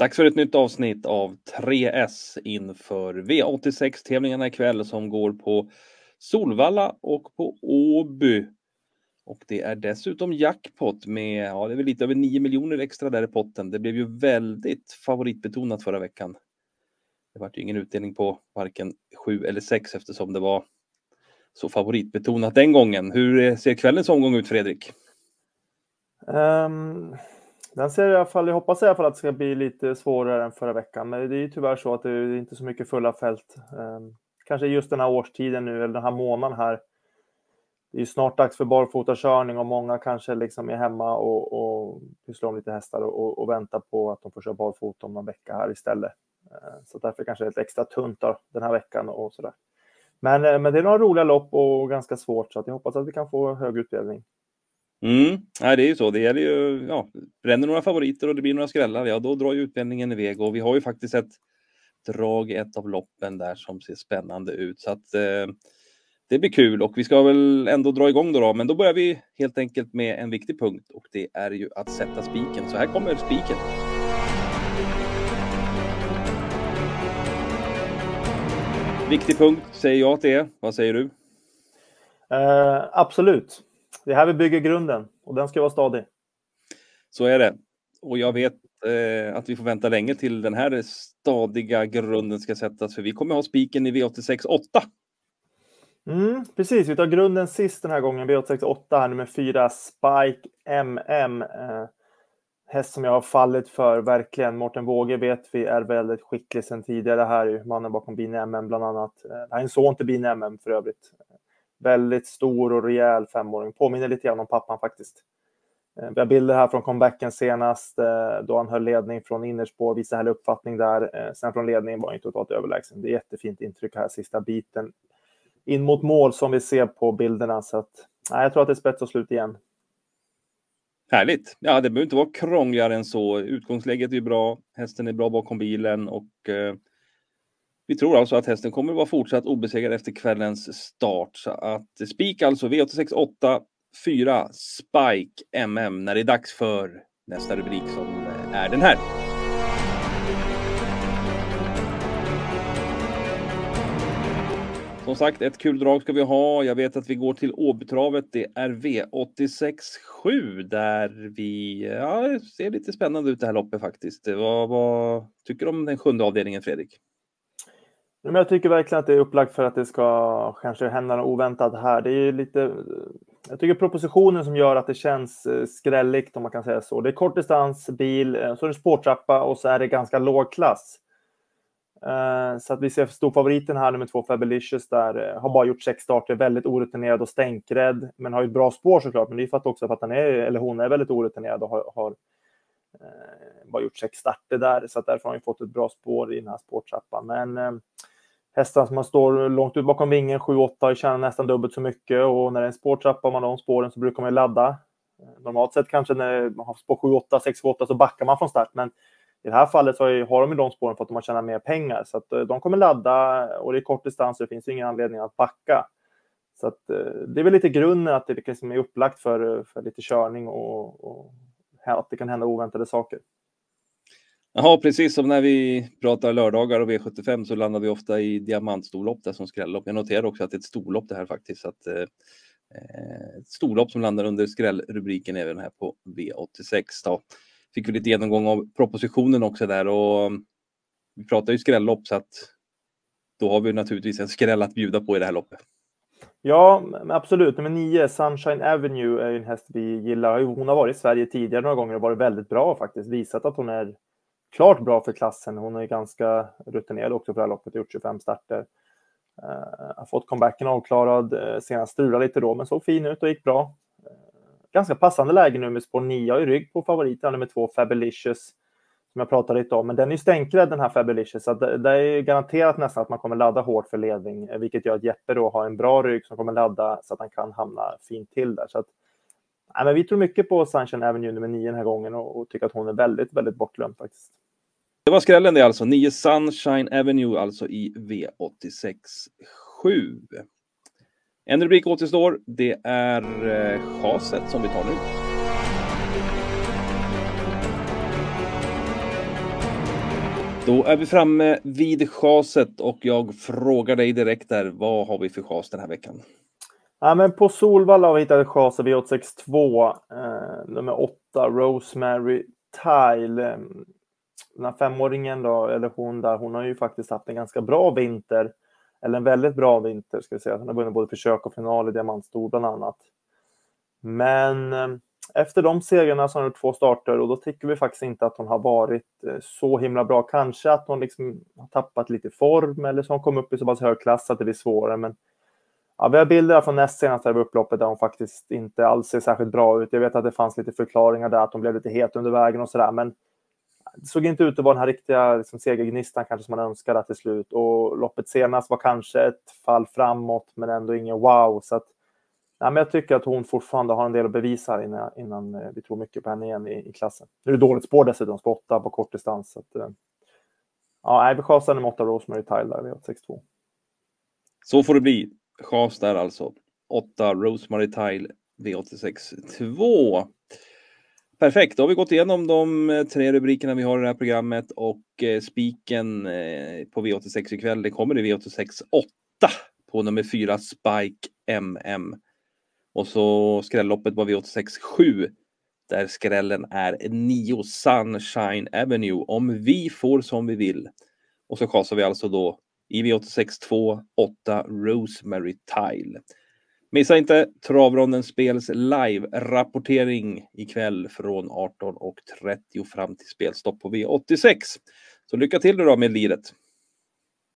Dags för ett nytt avsnitt av 3S inför V86-tävlingarna ikväll som går på Solvalla och på Åby. Och det är dessutom jackpot med, ja det är väl lite över 9 miljoner extra där i potten. Det blev ju väldigt favoritbetonat förra veckan. Det var ju ingen utdelning på varken 7 eller 6 eftersom det var så favoritbetonat den gången. Hur ser kvällens omgång ut Fredrik? Um, den ser i alla fall, jag hoppas i alla fall att det ska bli lite svårare än förra veckan, men det är ju tyvärr så att det är inte så mycket fulla fält. Ehm, kanske just den här årstiden nu, eller den här månaden här. Det är ju snart dags för barfotakörning och många kanske liksom är hemma och, och pysslar om lite hästar och, och, väntar på att de får köra barfota om någon vecka här istället. Ehm, så därför kanske det är lite extra tunt den här veckan och sådär. Men, eh, men det är några roliga lopp och ganska svårt, så att jag hoppas att vi kan få hög utdelning. Mm. Nej, det är ju så. Det gäller ju, ja, bränner några favoriter och det blir några skrällar, ja då drar ju utbildningen iväg och vi har ju faktiskt ett drag i ett av loppen där som ser spännande ut så att eh, det blir kul och vi ska väl ändå dra igång då, då, men då börjar vi helt enkelt med en viktig punkt och det är ju att sätta spiken. Så här kommer spiken. Viktig punkt säger jag att det är. Vad säger du? Uh, absolut. Det är här vi bygger grunden och den ska vara stadig. Så är det. Och jag vet eh, att vi får vänta länge till den här stadiga grunden ska sättas, för vi kommer ha spiken i V86 8. Mm, precis, vi tar grunden sist den här gången, V86 8, här nummer 4, Spike MM. Eh, häst som jag har fallit för, verkligen. Mårten Våge vet vi är väldigt skicklig sedan tidigare här, mannen bakom Bin MM bland annat. Eh, det här är en son till Bin MM för övrigt. Väldigt stor och rejäl femåring. Påminner lite grann om pappan faktiskt. Eh, vi har bilder här från comebacken senast eh, då han höll ledning från innerspår, visade härlig uppfattning där. Eh, sen från ledningen var han totalt överlägsen. Det är jättefint intryck här sista biten in mot mål som vi ser på bilderna. Så att, nej, jag tror att det är spets och slut igen. Härligt! Ja, det behöver inte vara krångligare än så. Utgångsläget är bra. Hästen är bra bakom bilen och eh, vi tror alltså att hästen kommer att vara fortsatt obesegrad efter kvällens start. Så att spik alltså V86 8 4 Spike MM när det är dags för nästa rubrik som eh, är den här. Som sagt, ett kul drag ska vi ha. Jag vet att vi går till Åbytravet. Det är V86 7 där vi ja, ser lite spännande ut det här loppet faktiskt. Vad, vad tycker du om den sjunde avdelningen, Fredrik? Men jag tycker verkligen att det är upplagt för att det ska kanske hända något oväntat här. Det är lite, jag tycker propositionen som gör att det känns eh, skrälligt om man kan säga så. Det är kort distans, bil, eh, så är det spårtrappa och så är det ganska låg klass. Eh, så att vi ser storfavoriten här, nummer två, Fabulicious, där har bara gjort sex starter, väldigt orutinerad och stänkrädd, men har ju ett bra spår såklart. Men det är för att också för att han är, eller hon är väldigt orutinerad och har, har bara gjort sex starter där, så att därför har han fått ett bra spår i den här spårtrappan. Men eh, hästarna som man står långt ut bakom vingen, 7-8, tjänar nästan dubbelt så mycket och när det är en spårtrappa och man har de spåren så brukar man ju ladda. Eh, normalt sett kanske när man har spår 7-8, 6-8 så backar man från start, men i det här fallet så har de ju de spåren för att de har tjänat mer pengar så att eh, de kommer ladda och det är kort distans så det finns ingen anledning att backa. Så att det är väl lite grunden att det liksom är upplagt för, för lite körning och, och att det kan hända oväntade saker. Ja, precis som när vi pratar lördagar och V75 så landar vi ofta i diamantstorlopp där som skrällopp. Jag noterar också att det är ett storlopp det här faktiskt. Att, eh, eh, ett storlopp som landar under skrällrubriken även här på V86. Då. Fick vi lite genomgång av propositionen också där och mm, vi pratar ju skrällopp så att då har vi naturligtvis en skräll att bjuda på i det här loppet. Ja, absolut. Nummer nio, Sunshine Avenue, är en häst vi gillar. Hon har varit i Sverige tidigare några gånger och varit väldigt bra faktiskt. Visat att hon är klart bra för klassen. Hon är ganska rutinerad också för det här loppet, gjort 25 starter. Uh, har fått comebacken avklarad, uh, senast strulade lite då, men såg fin ut och gick bra. Uh, ganska passande läge nu med spår 9 i rygg på favoriten, nummer 2, Fabulicious, som jag pratade lite om. Men den är ju stänkrädd den här Fabulicious, så det, det, är garanterat nästan att man kommer ladda hårt för ledning, vilket gör att Jeppe då har en bra rygg som kommer ladda så att han kan hamna fint till där. Så att, nej, men vi tror mycket på Sunshine Avenue nummer 9 den här gången och, och tycker att hon är väldigt, väldigt bortglömd faktiskt. Det var skrällen det alltså. 9 Sunshine Avenue alltså i V86 7. En rubrik återstår. Det är eh, chaset som vi tar nu. Då är vi framme vid chaset och jag frågar dig direkt där, vad har vi för chas den här veckan? Ja, men på Solvalla har vi hittat ett chas V862, eh, nummer 8, Rosemary Tile. Ehm, den här femåringen då, eller hon där, hon har ju faktiskt haft en ganska bra vinter. Eller en väldigt bra vinter, ska vi säga. Hon har vunnit både försök och final i Diamantstor bland annat. Men eh, efter de segrarna så har hon två starter och då tycker vi faktiskt inte att hon har varit eh, så himla bra. Kanske att hon liksom har tappat lite form eller så har hon kommit upp i så pass hög klass att det blir svårare. Men ja, vi har bilder från näst senaste upploppet där hon faktiskt inte alls ser särskilt bra ut. Jag vet att det fanns lite förklaringar där, att hon blev lite het under vägen och sådär. Men det såg inte ut att vara den här riktiga liksom, segergnistan kanske som man önskade till slut. Och loppet senast var kanske ett fall framåt, men ändå ingen wow. Så att Nej, men jag tycker att hon fortfarande har en del att bevisa innan, innan eh, vi tror mycket på henne igen i, i klassen. Nu är det dåligt spår dessutom, spår 8 på kort distans. Så att, eh, ja, vi chasar med 8 Rosemary Tile där, vi har 6-2. Så får det bli. Chas där alltså. 8 Rosemary Tile V86 2. Perfekt, då har vi gått igenom de eh, tre rubrikerna vi har i det här programmet och eh, spiken eh, på V86 ikväll, det kommer i V86 8 på nummer 4 Spike MM. Och så skrälloppet var V86 7 där skrällen är 9 Sunshine Avenue om vi får som vi vill. Och så kasar vi alltså då i V86 8 Rosemary Tile. Missa inte Travronden Spels live-rapportering ikväll från 18.30 fram till spelstopp på V86. Så lycka till då med liret!